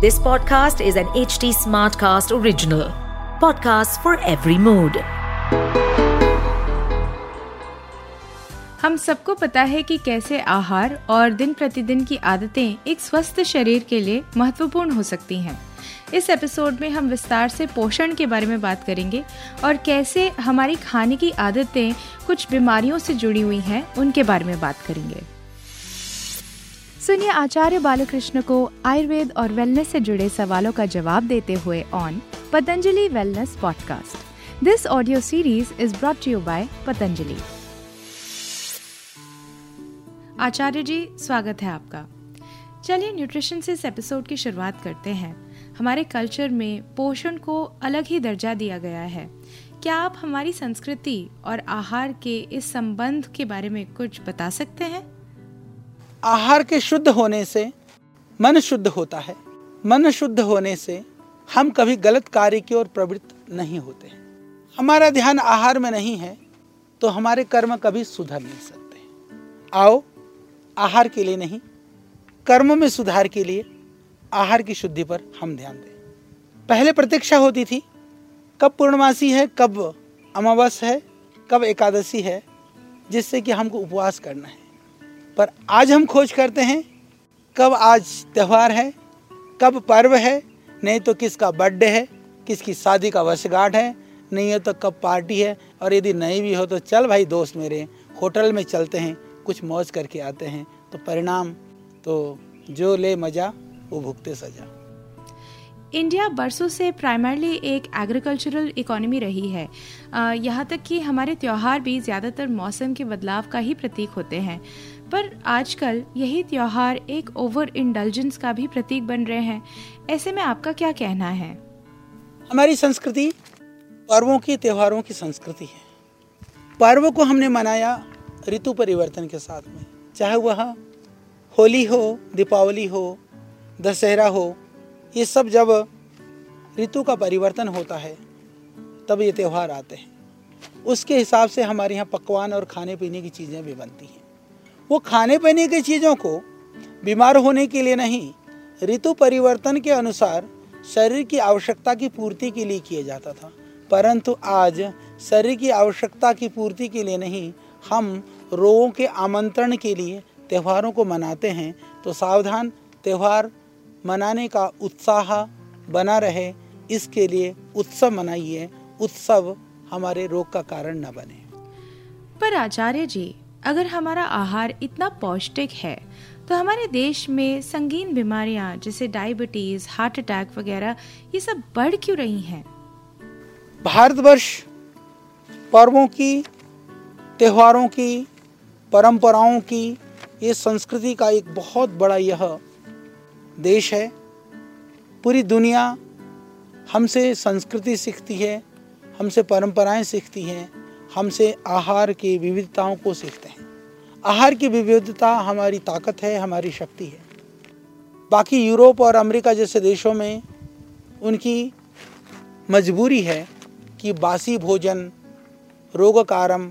This podcast is an HT Smartcast original. Podcast for every mood. हम सबको पता है कि कैसे आहार और दिन प्रतिदिन की आदतें एक स्वस्थ शरीर के लिए महत्वपूर्ण हो सकती हैं इस एपिसोड में हम विस्तार से पोषण के बारे में बात करेंगे और कैसे हमारी खाने की आदतें कुछ बीमारियों से जुड़ी हुई हैं, उनके बारे में बात करेंगे सुनिए आचार्य बालकृष्ण को आयुर्वेद और वेलनेस से जुड़े सवालों का जवाब देते हुए on Patanjali wellness podcast this audio series is brought you by Patanjali. Acharya ji, स्वागत है आपका। चलिए न्यूट्रिशन से इस एपिसोड की शुरुआत करते हैं। हमारे कल्चर में पोषण को अलग ही दर्जा दिया गया है। क्या आप हमारी संस्कृति और आहार के इस संबंध के बारे में कुछ बता सकते हैं? आहार के शुद्ध होने से मन शुद्ध होता है। मन शुद्ध होने से हम कभी गलत कार्य की ओर प्रवृत्त नहीं होते हमारा ध्यान आहार में नहीं है तो हमारे कर्म कभी सुधर नहीं सकते आओ, आहार के लिए नहीं, कर्म में सुधार के लिए आहार की शुद्धि पर हम ध्यान दें। पहले प्रतीक्षा होती थी, कब पूर्णमासी है, कब अमावस है, कब एकादशी है, जिससे कि हमको उपवास करना है। पर आज हम खोज करते हैं, कब आज त्यौहार है, कब पर्व है, नहीं तो किसका बर्थडे है, किसकी शादी का वर्षगांठ है, नहीं है तो कब पार्टी है, और यदि नहीं भी हो तो चल भाई दोस्त मेरे, होटल में चलते हैं, कुछ मौज करके आते हैं तो परिणाम तो जो ले मज़ा, वो भुगते सजा। इंडिया बरसों से प्राइमरली एक एग्रीकल्चरल इकोनॉमी रही है। यहाँ तक कि हमारे त्यौहार भी ज़्यादातर मौसम के बदलाव का ही प्रतीक होते हैं। पर आजकल यही त्यौहार एक ओवर इंडल्जेंस का भी प्रतीक बन रहे हैं। ऐसे में आपका क्या कहना है? हमारी संस्कृति पर्वों की, त्योहारों की संस्कृति है। पर्व को हमने मनाया ऋतु परिवर्तन के साथ में। चाहे वह होली हो, दीपावली हो, दशहरा हो, ये सब जब ऋतु का परिवर्तन होता है, तब ये त्यौहार आते हैं। उसके हिसाब से हमारे यहाँ पकवान और खाने पीने की चीज़ें भी बनती हैं। वो खाने पीने की चीज़ों को बीमार होने के लिए नहीं, ऋतु परिवर्तन के अनुसार शरीर की आवश्यकता की पूर्ति के लिए किया जाता था। परंतु आज शरीर की आवश्यकता की पूर्ति के लिए नहीं, हम रोगों के आमंत्रण के लिए त्योहारों को मनाते हैं तो सावधान त्यौहार मनाने का उत्साह बना रहे, इसके लिए उत्सव मनाइए, उत्सव हमारे रोग का कारण न बने। पर आचार्य जी अगर हमारा आहार इतना पौष्टिक है तो हमारे देश में संगीन बीमारियाँ जैसे डायबिटीज़ हार्ट अटैक वगैरह, ये सब बढ़ क्यों रही हैं? भारतवर्ष पर्वों की, त्योहारों की, परंपराओं की, ये संस्कृति का एक बहुत बड़ा यह देश है। पूरी दुनिया हमसे संस्कृति सीखती है, हमसे परंपराएँ सीखती हैं। हमसे आहार की विविधताओं को सीखते हैं। आहार की विविधता हमारी ताकत है, हमारी शक्ति है। बाकी यूरोप और अमेरिका जैसे देशों में उनकी मजबूरी है कि बासी भोजन रोग कारण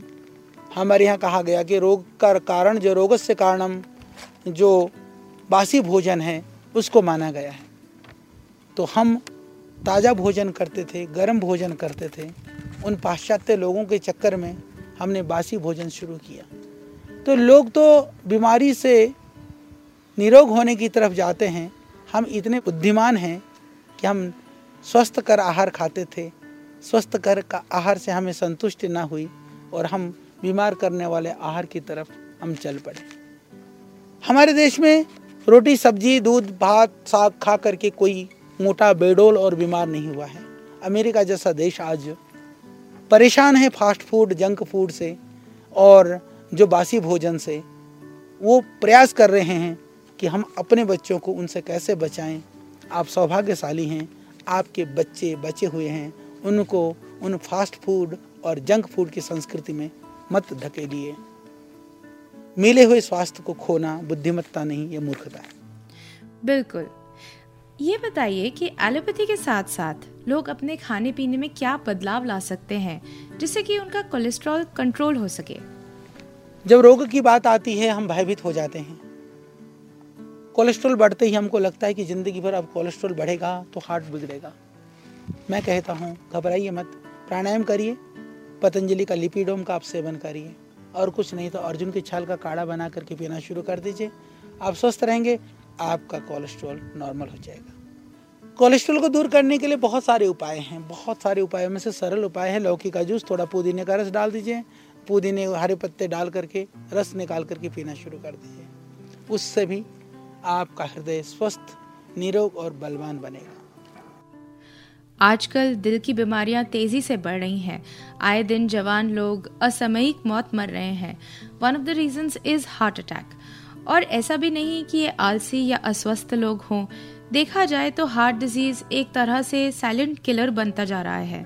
हमारे यहाँ कहा गया कि रोग का कारण, जो रोग से कारणम जो बासी भोजन है, उसको माना गया है। तो हम ताज़ा भोजन करते थे, गर्म भोजन करते थे उन पाश्चात्य लोगों के चक्कर में हमने बासी भोजन शुरू किया। तो लोग तो बीमारी से निरोग होने की तरफ़ जाते हैं। हम इतने बुद्धिमान हैं कि हम स्वस्थ कर आहार खाते थे। स्वस्थ कर का आहार से हमें संतुष्टि ना हुई और हम बीमार करने वाले आहार की तरफ़ हम चल पड़े। हमारे देश में रोटी, सब्ज़ी, दूध, भात, साग खा करके कोई मोटा बेडोल और बीमार नहीं हुआ है। अमेरिका जैसा देश आज परेशान है फास्ट फ़ूड जंक फ़ूड से और जो बासी भोजन से, वो प्रयास कर रहे हैं कि हम अपने बच्चों को उनसे कैसे बचाएँ। आप सौभाग्यशाली हैं, आपके बच्चे बचे हुए हैं, उनको उन फास्ट फ़ूड और जंक फ़ूड की संस्कृति में मत धकेलिए। मिले हुए स्वास्थ्य को खोना बुद्धिमत्ता नहीं, ये मूर्खता है। बिल्कुल। ये बताइए कि एलोपैथी के साथ साथ लोग अपने खाने पीने में क्या बदलाव ला सकते हैं, जिससे कि उनका कोलेस्ट्रॉल कंट्रोल हो सके? जब रोग की बात आती है, हम भयभीत हो जाते हैं। कोलेस्ट्रॉल बढ़ते ही हमको लगता है कि ज़िंदगी भर अब कोलेस्ट्रॉल बढ़ेगा तो हार्ट बिगड़ेगा। मैं कहता हूँ, घबराइए मत। प्राणायाम करिए, पतंजलि का लिपिडोम का आप सेवन करिए। और कुछ नहीं तो अर्जुन की छाल का काढ़ा बना करके पीना शुरू कर दीजिए। आप स्वस्थ रहेंगे आपका कोलेस्ट्रॉल नॉर्मल हो जाएगा। कोलेस्ट्रॉल को दूर करने के लिए बहुत सारे उपाय हैं, बहुत सारे उपायों में से सरल उपाय है। लौकी का जूस थोड़ा पुदीने का रस डाल दीजिए। पुदीने, हरे पत्ते डाल करके रस निकाल करके पीना शुरू कर दीजिए। उससे भी आपका हृदय स्वस्थ, निरोग और बलवान बनेगा। आजकल दिल की बीमारियाँ तेज़ी से बढ़ रही हैं। आए दिन जवान लोग असामयिक मौत मर रहे हैं। One of the reason is heart attack और ऐसा भी नहीं कि ये आलसी या अस्वस्थ लोग हों। देखा जाए तो हार्ट डिज़ीज़ एक तरह से साइलेंट किलर बनता जा रहा है।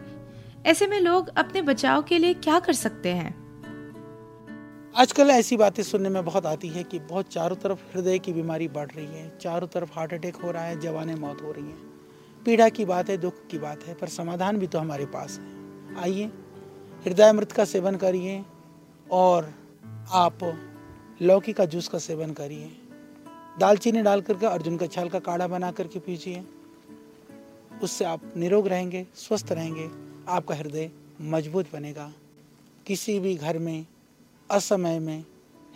ऐसे में लोग अपने बचाव के लिए क्या कर सकते हैं? आजकल ऐसी बातें सुनने में बहुत आती है कि बहुत चारों तरफ़ हृदय की बीमारी बढ़ रही है, चारों तरफ़ हार्ट अटैक हो रहा है, जवाने मौत हो रही है। पीड़ा की बात है, दुख की बात है, पर समाधान भी तो हमारे पास है। आइए हृदय मृत का सेवन करिए और आप लौकी का जूस का सेवन करिए। दालचीनी डाल करके अर्जुन का छाल का काढ़ा बना करके पीजिए। उससे आप निरोग रहेंगे स्वस्थ रहेंगे आपका हृदय मज़बूत बनेगा। किसी भी घर में असमय में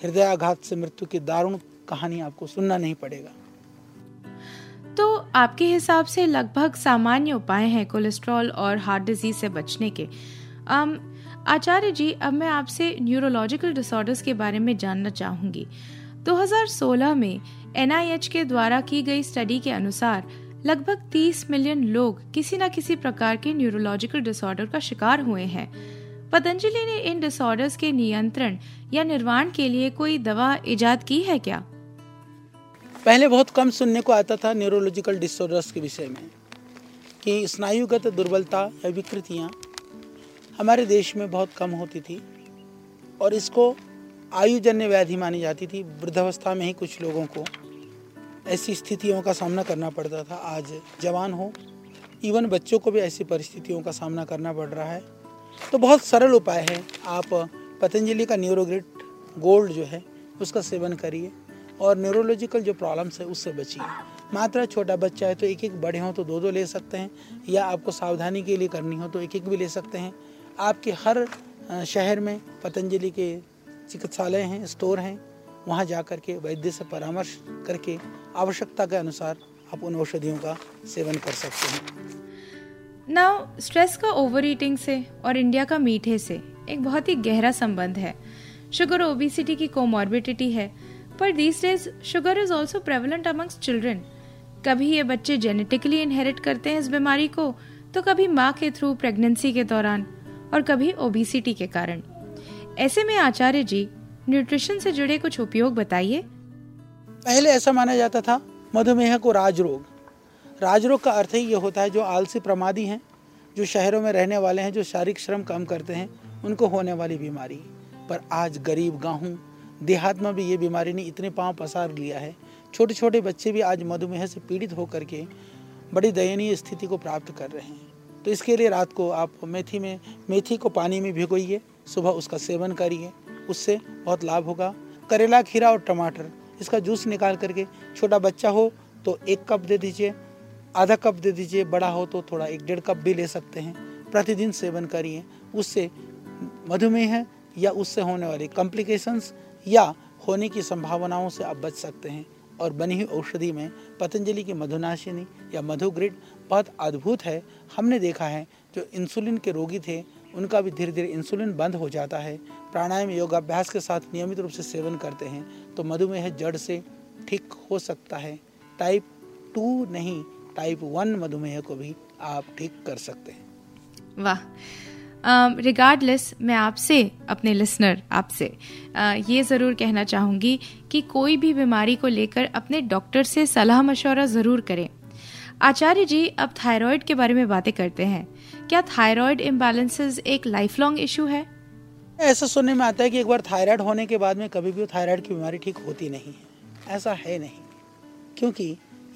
हृदयाघात से मृत्यु की दारुण कहानी आपको सुनना नहीं पड़ेगा। तो आपके हिसाब से लगभग सामान्य उपाय हैं कोलेस्ट्रॉल और हार्ट डिज़ीज़ से बचने के। um, आचार्य जी, अब मैं आपसे न्यूरोलॉजिकल डिसऑर्डर्स के बारे में जानना चाहूँगी। 2016 में एनआईएच के द्वारा की गई स्टडी के अनुसार लगभग 30 मिलियन लोग किसी न किसी प्रकार के न्यूरोलॉजिकल डिसऑर्डर का शिकार हुए हैं। पतंजलि ने इन डिसऑर्डर्स के नियंत्रण या निर्वाण के लिए कोई दवा इजाद की है क्या? पहले बहुत कम सुनने को आता था न्यूरोलॉजिकल डिसऑर्डर्स के विषय में, कि स्नायुगत दुर्बलता या विकृतियाँ हमारे देश में बहुत कम होती थी और इसको आयुजन्य व्याधि मानी जाती थी। वृद्धावस्था में ही कुछ लोगों को ऐसी स्थितियों का सामना करना पड़ता था। आज जवान हो, इवन बच्चों को भी ऐसी परिस्थितियों का सामना करना पड़ रहा है। तो बहुत सरल उपाय है। आप पतंजलि का न्यूरोग्रिट गोल्ड जो है, उसका सेवन करिए और न्यूरोलॉजिकल जो प्रॉब्लम्स है, उससे बचिए। मात्रा छोटा बच्चा है तो एक एक बड़े हों तो दो दो ले सकते हैं या आपको सावधानी के लिए करनी हो तो एक एक भी ले सकते हैं। आपके हर शहर में पतंजलि के चिकित्सालय हैं, स्टोर हैं, वहाँ जा कर के वैद्य से परामर्श करके आवश्यकता के अनुसार आप उन औषधियों का सेवन कर सकते हैं। नाउ, स्ट्रेस का ओवर ईटिंग से और इंडिया का मीठे से एक बहुत ही गहरा संबंध है। शुगर ओबिसिटी की कोमॉर्बिडिटी है, पर these days sugar is also prevalent amongst children कभी ये बच्चे जेनेटिकली इनहेरिट करते हैं इस बीमारी को तो कभी माँ के थ्रू प्रेगनेंसी के दौरान। और कभी ओबिसिटी के कारण। ऐसे में आचार्य जी न्यूट्रिशन से जुड़े कुछ उपयोग बताइए। पहले ऐसा माना जाता था, मधुमेह को राजरोग। राजरोग का अर्थ ही ये होता है, जो आलसी प्रमादी हैं, जो शहरों में रहने वाले हैं, जो शारीरिक श्रम कम करते हैं, उनको होने वाली बीमारी। पर आज गरीब, गाहूँ, देहात में भी ये बीमारी ने इतने पाँव पसार लिया है। छोटे छोटे बच्चे भी आज मधुमेह से पीड़ित होकर के बड़ी दयनीय स्थिति को प्राप्त कर रहे हैं। तो इसके लिए रात को आप मेथी में, मेथी को पानी में भिगोइए, सुबह उसका सेवन करिए, उससे बहुत लाभ होगा। करेला, खीरा और टमाटर, इसका जूस निकाल करके छोटा बच्चा हो तो एक कप दे दीजिए, आधा कप दे दीजिए, बड़ा हो तो थोड़ा एक डेढ़ कप भी ले सकते हैं। प्रतिदिन सेवन करिए, उससे मधुमेह या उससे होने वाली कॉम्प्लिकेशंस या होने की संभावनाओं से आप बच सकते हैं। और बनी हुई औषधि में पतंजलि की मधुनाशिनी या मधुग्रिड बहुत अद्भुत है। हमने देखा है, जो इंसुलिन के रोगी थे, उनका भी धीरे धीरे इंसुलिन बंद हो जाता है। प्राणायाम योगाभ्यास के साथ नियमित रूप से सेवन करते हैं तो मधुमेह जड़ से ठीक हो सकता है। टाइप टू नहीं, टाइप वन मधुमेह को भी आप ठीक कर सकते हैं। वाह! रिगार्डलेस um, uh, मैं आपसे अपने लिसनर आपसे uh, ये ज़रूर कहना चाहूँगी कि कोई भी बीमारी को लेकर अपने डॉक्टर से सलाह मशवरा ज़रूर करें। आचार्य जी अब थायराइड के बारे में बातें करते हैं। क्या थायराइड इम्बैलेंसेस एक लाइफ लॉन्ग इशू है? ऐसा सुनने में आता है कि एक बार थायराइड होने के बाद में कभी भी थायराइड की बीमारी ठीक होती नहीं है। ऐसा है नहीं क्योंकि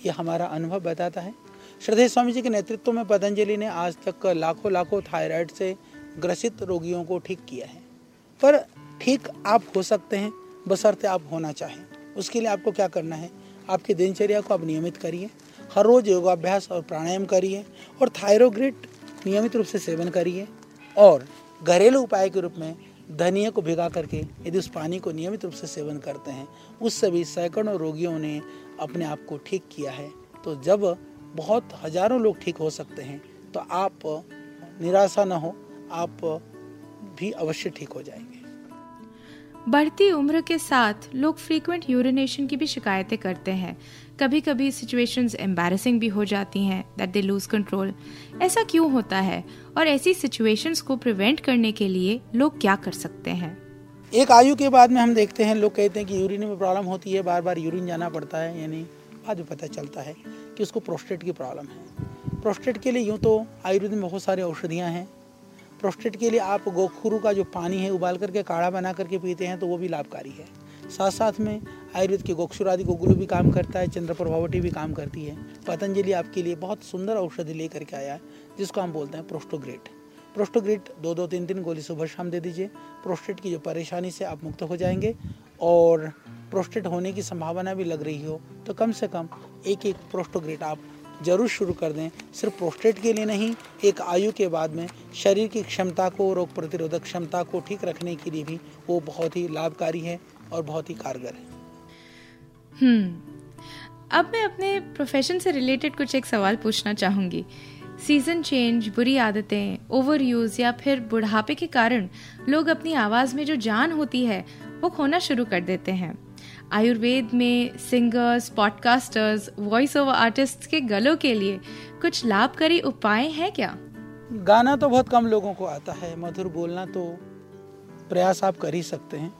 ये हमारा अनुभव बताता है। श्रद्धेय स्वामी जी के नेतृत्व में पतंजलि ने आज तक लाखों लाखों थायराइड से ग्रसित रोगियों को ठीक किया है। पर ठीक आप हो सकते हैं बसरते आप होना चाहें। उसके लिए आपको क्या करना है? आपकी दिनचर्या को आप नियमित करिए। हर रोज़ योगाभ्यास और प्राणायाम करिए और थायरोग्रिट नियमित रूप से सेवन करिए। और घरेलू उपाय के रूप में धनिया को भिगा करके यदि उस पानी को नियमित रूप से सेवन करते हैं उससे भी सैकड़ों रोगियों ने अपने आप को ठीक किया है। तो जब बहुत हज़ारों लोग ठीक हो सकते हैं तो आप निराशा न हो। आप भी अवश्य ठीक हो जाएँगे। बढ़ती उम्र के साथ लोग फ्रीक्वेंट यूरिनेशन की भी शिकायतें करते हैं। कभी कभी सिचुएशंस एम्बैरसिंग भी हो जाती हैं दैट दे लूज कंट्रोल ऐसा क्यों होता है? और ऐसी सिचुएशंस को प्रिवेंट करने के लिए लोग क्या कर सकते हैं? एक आयु के बाद में हम देखते हैं लोग कहते हैं कि यूरिन में प्रॉब्लम होती है बार बार यूरिन जाना पड़ता है यानी बाद में पता चलता है कि उसको प्रोस्टेट की प्रॉब्लम है। प्रोस्टेट के लिए यूँ तो आयुर्वेद में बहुत सारी औषधियाँ हैं प्रोस्टेट के लिए आप गोखुरु का जो पानी है उबाल करके, काढ़ा बना करके पीते हैं तो वो भी लाभकारी है। साथ साथ में आयुर्वेद के गोक्षुर आदि गोगुलू भी काम करता है चंद्र प्रभावटी भी काम करती है। पतंजलि आपके लिए बहुत सुंदर औषधि लेकर के आया है, जिसको हम बोलते हैं प्रोस्टोग्रेट प्रोस्टोग्रेट दो दो तीन तीन गोली सुबह शाम दे दीजिए। प्रोस्टेट की जो परेशानी से आप मुक्त हो जाएँगे और प्रोस्टेट होने की संभावना भी लग रही हो तो कम से कम एक एक प्रोस्टोग्रेट आप ज़रूर शुरू कर दें। सिर्फ़ प्रोस्टेट के लिए नहीं, एक आयु के बाद में शरीर की क्षमता को, रोग प्रतिरोधक क्षमता को ठीक रखने के लिए भी वो बहुत ही लाभकारी है और बहुत ही कारगर है। हम्म। अब मैं अपने प्रोफेशन से रिलेटेड कुछ एक सवाल पूछना चाहूँगी। सीज़न चेंज बुरी आदतें ओवर यूज़ या फिर बुढ़ापे के कारण लोग अपनी आवाज़ में जो जान होती है, वो खोना शुरू कर देते हैं। आयुर्वेद में singers podcasters voice over artist के गलों के लिए कुछ लाभकारी उपाय हैं क्या? गाना तो बहुत कम लोगों को आता है। मधुर बोलना तो प्रयास आप कर ही सकते हैं,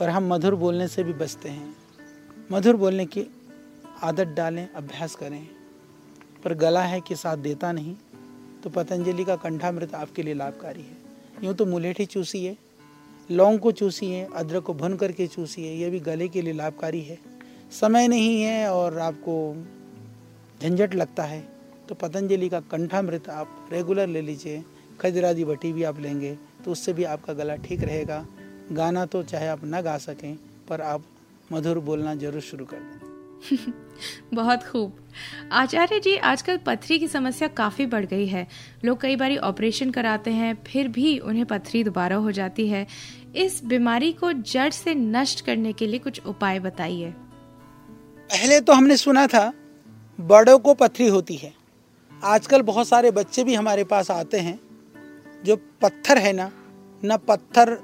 पर हम मधुर बोलने से भी बचते हैं। मधुर बोलने की आदत डालें, अभ्यास करें, पर गला है कि साथ देता नहीं तो पतंजलि का कंठामृत आपके लिए लाभकारी है। यूँ तो मुलेठी चूसी है। लौंग को चूसिए अदरक को भुन करके चूसिए यह भी गले के लिए लाभकारी है। समय नहीं है और आपको झंझट लगता है तो पतंजलि का कंठामृत आप रेगुलर ले लीजिए खजरादी बटी भी आप लेंगे तो उससे भी आपका गला ठीक रहेगा। गाना तो चाहे आप ना गा सकें, पर आप मधुर बोलना ज़रूर शुरू कर दें। बहुत खूब। आचार्य जी, आजकल पथरी की समस्या काफ़ी बढ़ गई है। लोग कई बार ऑपरेशन कराते हैं, फिर भी उन्हें पथरी दोबारा हो जाती है। इस बीमारी को जड़ से नष्ट करने के लिए कुछ उपाय बताइए। पहले तो हमने सुना था, बड़ों को पथरी होती है। आजकल बहुत सारे बच्चे भी हमारे पास आते हैं, जो पत्थर है ना, न पत्थर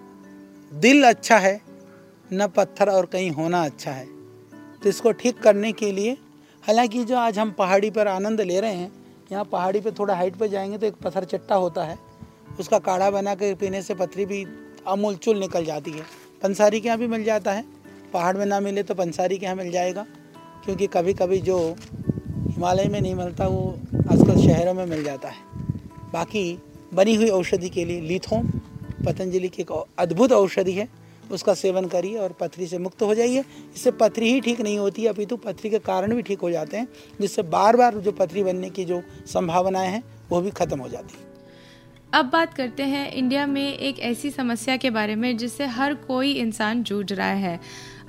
दिल अच्छा है, न पत्थर और कहीं होना अच्छा है। तो इसको ठीक करने के लिए, हालाँकि जो आज हम पहाड़ी पर आनंद ले रहे हैं, यहाँ पहाड़ी पर थोड़ा हाइट पर जाएँगे तो एक पत्थर चट्टा होता है, उसका काढ़ा बना कर पीने से पथरी भी अमूल चुल निकल जाती है। पंसारी के यहाँ भी मिल जाता है, पहाड़ में ना मिले तो पंसारी के यहाँ मिल जाएगा, क्योंकि कभी कभी जो हिमालय में नहीं मिलता, वो आजकल शहरों में मिल जाता है। बाकी बनी हुई औषधि के लिए लिथोम, पतंजलि की एक अद्भुत औषधि है उसका सेवन करिए और पथरी से मुक्त हो जाइए। इससे पथरी ही ठीक नहीं होती, अपितु पथरी के कारण भी ठीक हो जाते हैं, जिससे बार बार जो पथरी बनने की जो संभावनाएँ हैं, वो भी खत्म हो जाती है। अब बात करते हैं इंडिया में एक ऐसी समस्या के बारे में, जिससे हर कोई इंसान जूझ रहा है।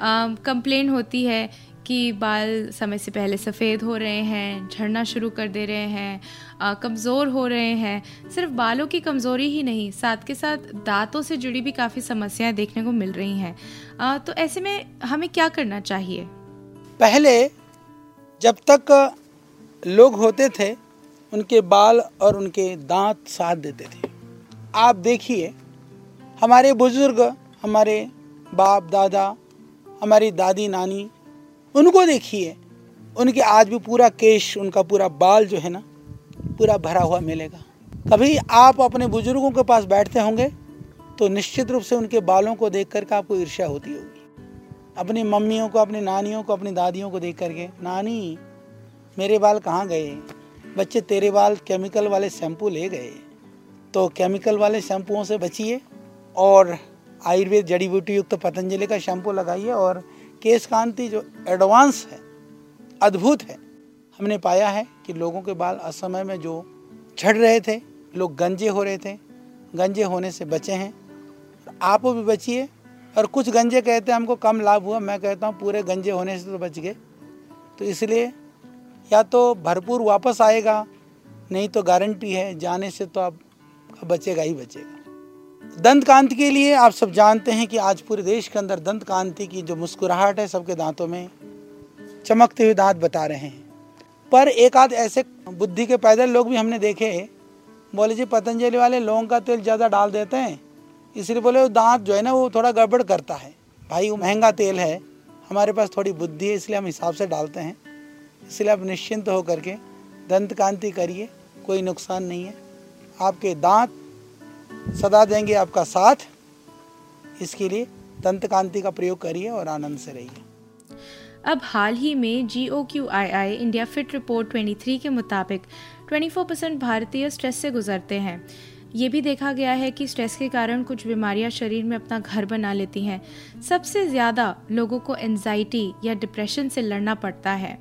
कंप्लेन होती है कि बाल समय से पहले सफ़ेद हो रहे हैं, झड़ना शुरू कर दे रहे हैं कमज़ोर हो रहे हैं। सिर्फ़ बालों की कमज़ोरी ही नहीं, साथ के साथ दांतों से जुड़ी भी काफ़ी समस्याएँ देखने को मिल रही हैं। तो ऐसे में हमें क्या करना चाहिए? पहले जब तक लोग होते थे, उनके बाल और उनके दांत साथ देते थे। आप देखिए, हमारे बुज़ुर्ग, हमारे बाप, दादा, हमारी दादी, नानी उनको देखिए। उनके आज भी पूरा केश, उनका पूरा बाल जो है ना, पूरा भरा हुआ मिलेगा। कभी आप अपने बुज़ुर्गों के पास बैठते होंगे तो निश्चित रूप से उनके बालों को देख करके आपको ईर्ष्या होती होगी। अपनी मम्मियों को, अपनी नानियों को, अपनी दादियों को देख करके नानी, मेरे बाल कहाँ गए? बच्चे तेरे बाल केमिकल वाले शैम्पू ले गए। तो केमिकल वाले शैम्पुओं से बचिए और आयुर्वेद जड़ी बूटी युक्त तो पतंजलि का शैम्पू लगाइए और केश कांति जो एडवांस है, अद्भुत है। हमने पाया है कि लोगों के बाल असमय में जो झड़ रहे थे, लोग गंजे हो रहे थे। गंजे होने से बचे हैं। आप भी बचिए। और कुछ गंजे कहते हैं, हमको कम लाभ हुआ। मैं कहता हूँ, पूरे गंजे होने से तो बच गए। तो इसलिए या तो भरपूर वापस आएगा, नहीं तो गारंटी है, जाने से तो आप बचेगा ही बचेगा। दंत कांति के लिए आप सब जानते हैं कि आज पूरे देश के अंदर दंत कांति की जो मुस्कुराहट है सबके दांतों में चमकते हुए दांत बता रहे हैं। पर एक आध ऐसे बुद्धि के पैदल लोग भी हमने देखे बोले जी, पतंजलि वाले लौंग का तेल ज़्यादा डाल देते हैं। इसलिए बोले, वो दांत जो है ना, वो थोड़ा गड़बड़ करता है। भाई, वो महँगा तेल है, हमारे पास थोड़ी बुद्धि है, इसलिए हम हिसाब से डालते हैं। इसलिए आप निश्चिंत होकर के दंत कांति करिए, कोई नुकसान नहीं है। आपके दांत सदा देंगे आपका साथ। इसके लिए दंत कांति का प्रयोग करिए और आनंद से रहिए। अब हाल ही में G O Q I I India fit report 23 के मुताबिक 24 परसेंट भारतीय स्ट्रेस से गुजरते हैं। ये भी देखा गया है कि स्ट्रेस के कारण कुछ बीमारियाँ शरीर में अपना घर बना लेती हैं। सबसे ज़्यादा लोगों को एनजाइटी या डिप्रेशन से लड़ना पड़ता है।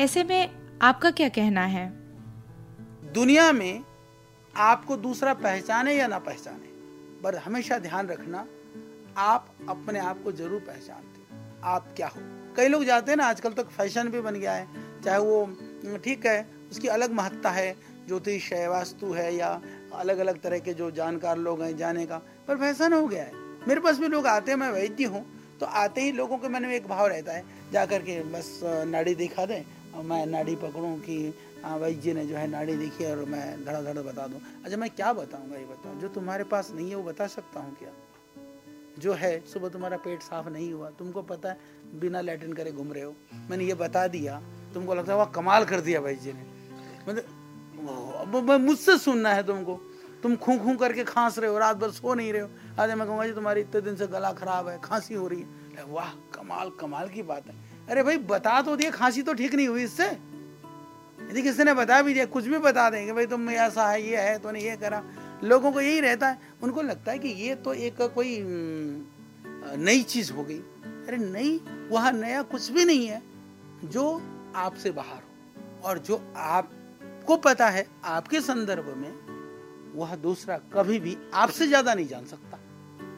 ऐसे में आपका क्या कहना है? दुनिया में आपको दूसरा पहचाने या ना पहचाने, पर हमेशा ध्यान रखना, आप अपने आप को ज़रूर पहचानते आप क्या हो? कई लोग जाते हैं ना, आजकल तक फ़ैशन भी बन गया है, चाहे वो ठीक है, उसकी अलग महत्ता है, ज्योतिष है, वास्तु है, या अलग अलग तरह के जो जानकार लोग हैं जाने का, पर फ़ैशन हो गया है। मेरे पास भी लोग आते हैं, मैं वैद्य हूँ तो आते ही लोगों के मन में एक भाव रहता है जा के बस, नाड़ी दिखा दें, मैं नाड़ी पकड़ूं कि हाँ भाई जी ने जो है नाड़ी देखी और मैं धड़ा धड़ बता दूँ। अच्छा मैं क्या बताऊँगा, ये बताऊँ जो तुम्हारे पास नहीं है, वो बता सकता हूँ क्या? जो है, सुबह तुम्हारा पेट साफ़ नहीं हुआ, तुमको पता है, बिना लैट्रिन करे घूम रहे हो। मैंने ये बता दिया, तुमको लगता है वह, कमाल कर दिया भाई जी ने। मतलब मुझसे सुनना है तुमको। तुम खू खू करके खांस रहे हो, रात भर सो नहीं रहे हो। आज मैं कहूँगा, जी, तुम्हारी इतने दिन से गला खराब है, खांसी हो रही है। वाह, कमाल कमाल की बात है। अरे भाई, बता तो दिया, खांसी तो ठीक नहीं हुई इससे। यदि किसी ने बता भी दिया, कुछ भी बता देंगे, भाई तुम ऐसा है, ये है तो ये करा। लोगों को यही रहता है, उनको लगता है कि ये तो एक कोई नई चीज़ हो गई। अरे नई वह नया कुछ भी नहीं है, जो आपसे बाहर हो। और जो आपको पता है, आपके संदर्भ में, वह दूसरा कभी भी आपसे ज़्यादा नहीं जान सकता।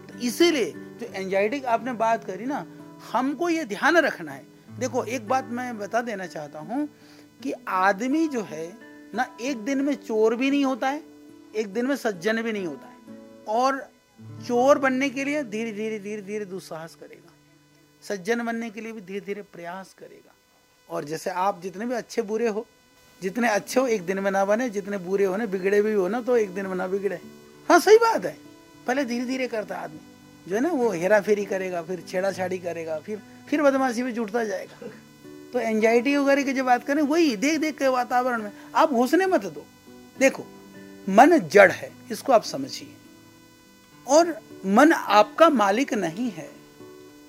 तो इसीलिए जो एंजाइटी आपने बात करी ना, हमको ये ध्यान रखना है। देखो, एक बात मैं बता देना चाहता हूँ कि आदमी जो है ना एक दिन में चोर भी नहीं होता है, एक दिन में सज्जन भी नहीं होता है। और चोर बनने के लिए धीरे धीरे धीरे धीरे दुस्साहस करेगा। सज्जन बनने के लिए भी धीरे धीरे प्रयास करेगा। और जैसे आप जितने भी अच्छे बुरे हो, जितने अच्छे हो एक दिन में ना बने, जितने बुरे हो ना बिगड़े भी हो ना तो एक दिन में ना बिगड़े। हाँ सही बात है। पहले धीरे धीरे करता आदमी। जो है ना, वो हेरा फेरी करेगा, फिर छेड़ा छाड़ी करेगा, फिर फिर बदमाशी में जुटता जाएगा। तो एंजाइटी वगैरह की जो बात करें, वही देख देख के वातावरण में। आप घुसने मत दो। देखो, मन जड़ है, इसको आप समझिए। और मन आपका मालिक नहीं है।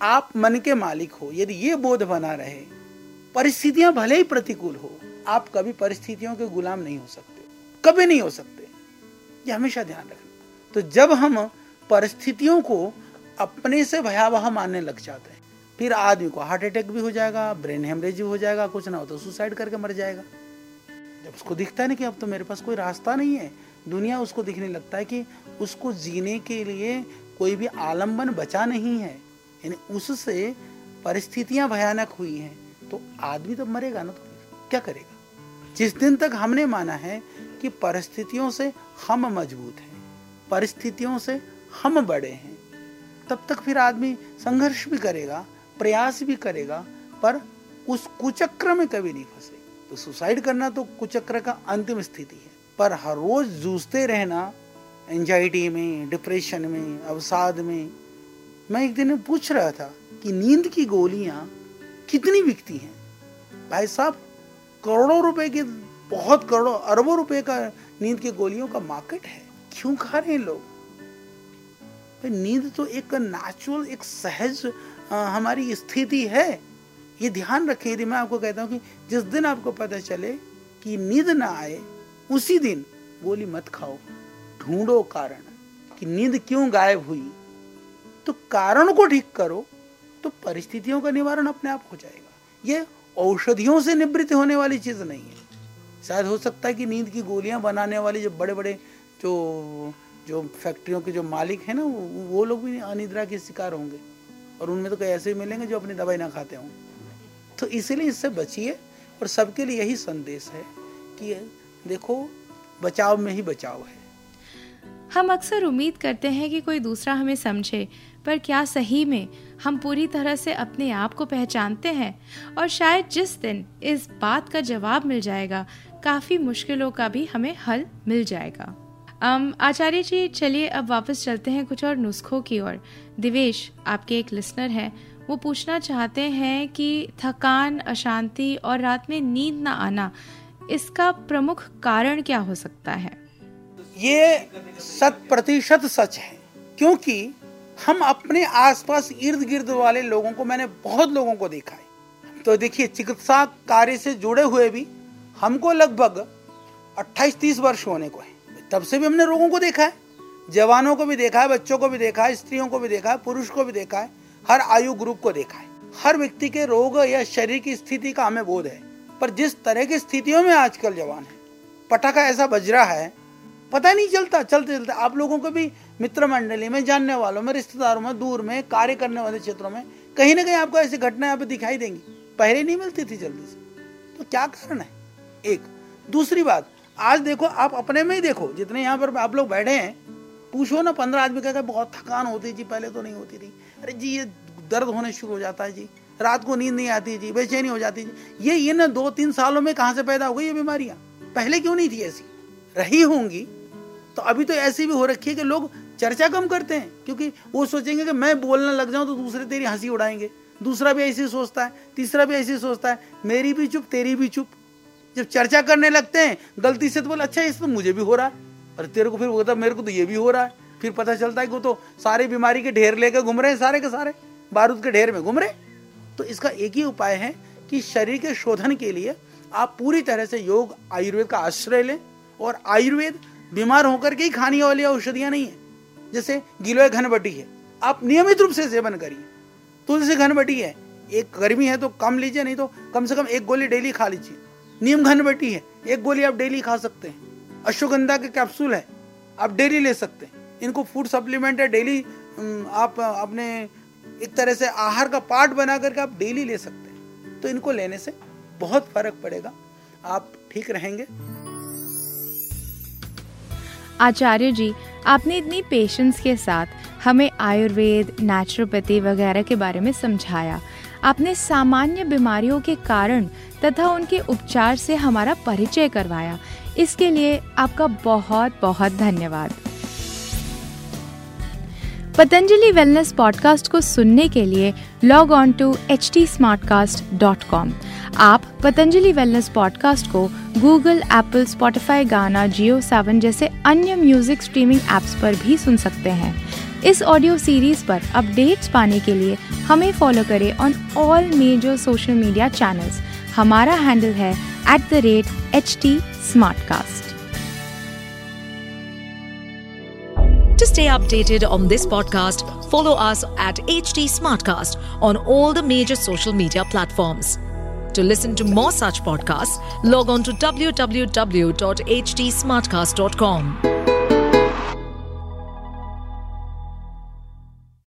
आप मन के मालिक हो। यदि ये बोध बना रहे, परिस्थितियाँ भले ही प्रतिकूल हो, आप कभी परिस्थितियों के गुलाम नहीं हो सकते। कभी नहीं हो सकते। ये हमेशा ध्यान रखना। तो जब हम परिस्थितियों को अपने से भयावह मानने लग जाते हैं फिर आदमी को हार्ट अटैक भी हो जाएगा, ब्रेन हेमरेज भी हो जाएगा, कुछ ना हो तो सुसाइड करके मर जाएगा। जब उसको दिखता है ना कि अब तो मेरे पास कोई रास्ता नहीं है, दुनिया उसको दिखने लगता है कि उसको जीने के लिए कोई भी आलंबन बचा नहीं है, यानी उससे परिस्थितियाँ भयानक हुई हैं तो आदमी तो मरेगा ना तो क्या करेगा? जिस दिन तक हमने माना है कि परिस्थितियों से हम मज़बूत हैं, परिस्थितियों से हम बड़े हैं, तब तक फिर आदमी संघर्ष भी करेगा प्रयास भी करेगा, पर उस कुचक्र में कभी नहीं फंसे। तो सुसाइड करना तो कुचक्र का अंतिम स्थिति है। पर हर रोज जूझते रहना एंजाइटी में डिप्रेशन में, अवसाद में, मैं एक दिन पूछ रहा था कि नींद की गोलियाँ कितनी बिकती हैं? भाई साहब, करोड़ों रुपए की, बहुत करोड़ों, अरबों रुपए का नींद की गोलियों का मार्केट है। क्यों खा रहे हैं लोग? नींद तो एक नेचुरल एक सहज हमारी स्थिति है। ये ध्यान रखें यदि मैं आपको कहता हूँ कि जिस दिन आपको पता चले कि नींद ना आए उसी दिन गोली मत खाओ। ढूंढो कारण कि नींद क्यों गायब हुई। तो कारण को ठीक करो तो परिस्थितियों का निवारण अपने आप हो जाएगा। ये औषधियों से निवृत्त होने वाली चीज़ नहीं है। शायद हो सकता है कि नींद की गोलियाँ बनाने वाले जो बड़े बड़े जो जो फैक्ट्रियों के जो मालिक हैं ना वो, वो लोग भी अनिद्रा के शिकार होंगे। और उनमें तो कई ऐसे ही मिलेंगे जो अपनी दवाई ना खाते हों। तो इसीलिए इससे बचिए और सबके लिए यही संदेश है कि देखो, बचाव में ही बचाव है। हम अक्सर उम्मीद करते हैं कि कोई दूसरा हमें समझे, पर क्या सही में हम पूरी तरह से अपने आप को पहचानते हैं? और शायद जिस दिन इस बात का जवाब मिल जाएगा, काफ़ी मुश्किलों का भी हमें हल मिल जाएगा। आचार्य जी, चलिए अब वापस चलते हैं कुछ और नुस्खों की ओर। दिवेश, आपके एक लिसनर हैं, वो पूछना चाहते हैं कि थकान, अशांति और रात में नींद ना आना, इसका प्रमुख कारण क्या हो सकता है? ये शत प्रतिशत सच है, क्योंकि हम अपने आसपास इर्द गिर्द वाले लोगों को, मैंने बहुत लोगों को देखा है। तो देखिए, चिकित्सा कार्य से जुड़े हुए भी हमको लगभग 28-30 वर्ष होने को है। तब से भी हमने लोगों को देखा है। जवानों को भी देखा है, बच्चों को भी देखा है, स्त्रियों को भी देखा है, पुरुष को भी देखा है, हर आयु ग्रुप को देखा है। हर व्यक्ति के रोग या शरीर की स्थिति का हमें बोध है। पर जिस तरह की स्थितियों में आजकल जवान है, पटाखा ऐसा बज रहा है, पता नहीं चलता, चलते चलते। आप लोगों को भी मित्र मंडली में, जानने वालों में, रिश्तेदारों में, दूर में, कार्य करने वाले क्षेत्रों में कहीं ना कहीं आपको ऐसी घटना यहाँ पे दिखाई देंगी। पहले नहीं मिलती थी जल्दी से। तो क्या कारण है? एक। दूसरी बात, आज देखो, आप अपने में ही देखो, जितने यहाँ पर आप लोग बैठे हैं पूछो ना, पंद्रह आदमी कहते बहुत थकान होती जी, पहले तो नहीं होती थी। अरे जी, ये दर्द होने शुरू हो जाता है जी। रात को नींद नहीं आती जी, बेचैनी हो जाती जी। ये ये ना दो तीन सालों में कहाँ से पैदा हो गई ये बीमारियाँ? पहले क्यों नहीं थी ऐसी? रही होंगी तो अभी तो ऐसी भी हो रखी है कि लोग चर्चा कम करते हैं, क्योंकि वो सोचेंगे कि मैं बोलने लग जाऊँ तो दूसरे तेरी हँसी उड़ाएँगे। दूसरा भी ऐसे सोचता है, तीसरा भी ऐसे सोचता है, मेरी भी चुप, तेरी भी चुप। जब चर्चा करने लगते हैं, गलती से तो बोले अच्छा इस तो मुझे भी हो रहा है। और तेरे को फिर बोलता मेरे को तो ये भी हो रहा है। फिर पता चलता है कि वो तो सारी बीमारी के ढेर लेकर घूम रहे हैं, सारे के सारे। बारूद के ढेर में घूम रहे तो इसका एक ही उपाय है कि शरीर के शोधन के लिए आप पूरी तरह से योग, आयुर्वेद का आश्रय लें। और आयुर्वेद बीमार होकर के ही खाने वाली औषधियाँ नहीं है। जैसे गिलोय घनबटी है। आप नियमित रूप से सेवन करिए। तुलसी घनबटी है, एक गर्मी है तो कम लीजिए, नहीं तो कम से कम एक गोली डेली खा लीजिए। नीम घनबटी है, एक गोली आप डेली खा सकते हैं। अश्वगंधा के कैप्सूल है। आप डेली ले सकते हैं। इनको फ़ूड सप्लीमेंट है डेली आप अपने एक तरह से आहार का पार्ट बना करके आप डेली ले सकते हैं। तो इनको लेने से बहुत फ़र्क पड़ेगा। आप ठीक रहेंगे। आचार्य जी, आपने इतनी पेशेंस के साथ हमें आयुर्वेद नेचुरोपैथी वगैरह के बारे में समझाया। आपने सामान्य बीमारियों के कारण तथा उनके उपचार से हमारा परिचय करवाया। इसके लिए आपका बहुत बहुत धन्यवाद। पतंजलि वेलनेस पॉडकास्ट को सुनने के लिए log on to H T app Patanjali wellness podcast को Google Apple Spotify Gaana JioSaavn जैसे अन्य म्यूज़िक स्ट्रीमिंग एप्स पर भी सुन सकते हैं। इस ऑडियो सीरीज़ पर अपडेट्स पाने के लिए हमें फॉलो करें on all major social media channels हमारा हैंडल है at the rate HT Smartcast. To stay updated on this podcast, follow us at HT Smartcast on all the major social media platforms. To listen to more such podcasts, log on to www.htsmartcast.com.